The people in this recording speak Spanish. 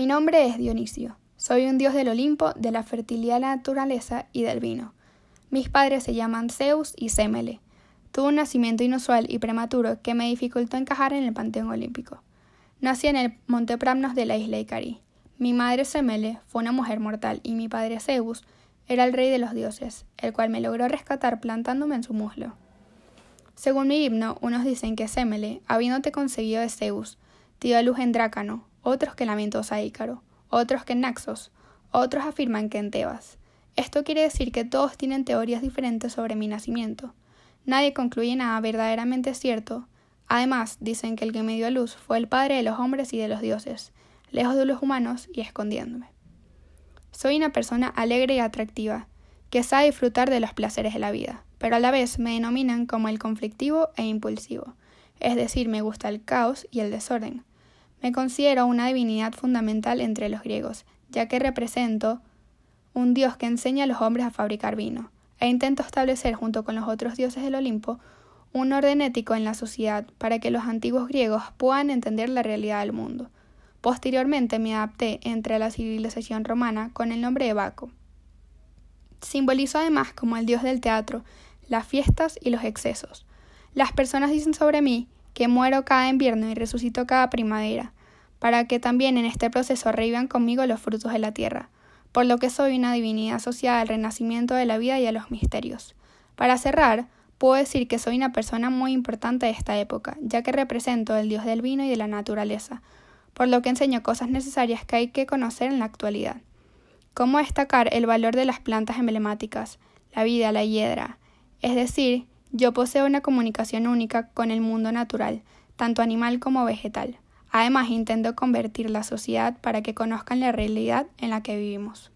Mi nombre es Dionisio. Soy un dios del Olimpo, de la fertilidad de la naturaleza y del vino. Mis padres se llaman Zeus y Semele. Tuve un nacimiento inusual y prematuro que me dificultó encajar en el panteón olímpico. Nací en el monte Pramnos de la isla Icari. Mi madre Semele fue una mujer mortal y mi padre Zeus era el rey de los dioses, el cual me logró rescatar plantándome en su muslo. Según mi himno, unos dicen que Semele, habiéndote conseguido de Zeus, te dio a luz en Drácano, otros que lamentosa Ícaro, otros que en Naxos, otros afirman que en Tebas. Esto quiere decir que todos tienen teorías diferentes sobre mi nacimiento. Nadie concluye nada verdaderamente cierto. Además, dicen que el que me dio a luz fue el Padre de los hombres y de los dioses, lejos de los humanos y escondiéndome. Soy una persona alegre y atractiva, que sabe disfrutar de los placeres de la vida, pero a la vez me denominan como el conflictivo e impulsivo, es decir, me gusta el caos y el desorden. Me considero una divinidad fundamental entre los griegos, ya que represento un dios que enseña a los hombres a fabricar vino, e intento establecer junto con los otros dioses del Olimpo un orden ético en la sociedad para que los antiguos griegos puedan entender la realidad del mundo. Posteriormente me adapté entre la civilización romana con el nombre de Baco. Simbolizo además como el dios del teatro, las fiestas y los excesos. Las personas dicen sobre mí que muero cada invierno y resucito cada primavera, para que también en este proceso revivan conmigo los frutos de la tierra, por lo que soy una divinidad asociada al renacimiento de la vida y a los misterios. Para cerrar, puedo decir que soy una persona muy importante de esta época, ya que represento el dios del vino y de la naturaleza, por lo que enseño cosas necesarias que hay que conocer en la actualidad. Cómo destacar el valor de las plantas emblemáticas, la vida, la hiedra, es decir, yo poseo una comunicación única con el mundo natural, tanto animal como vegetal. Además, intento convertir la sociedad para que conozcan la realidad en la que vivimos.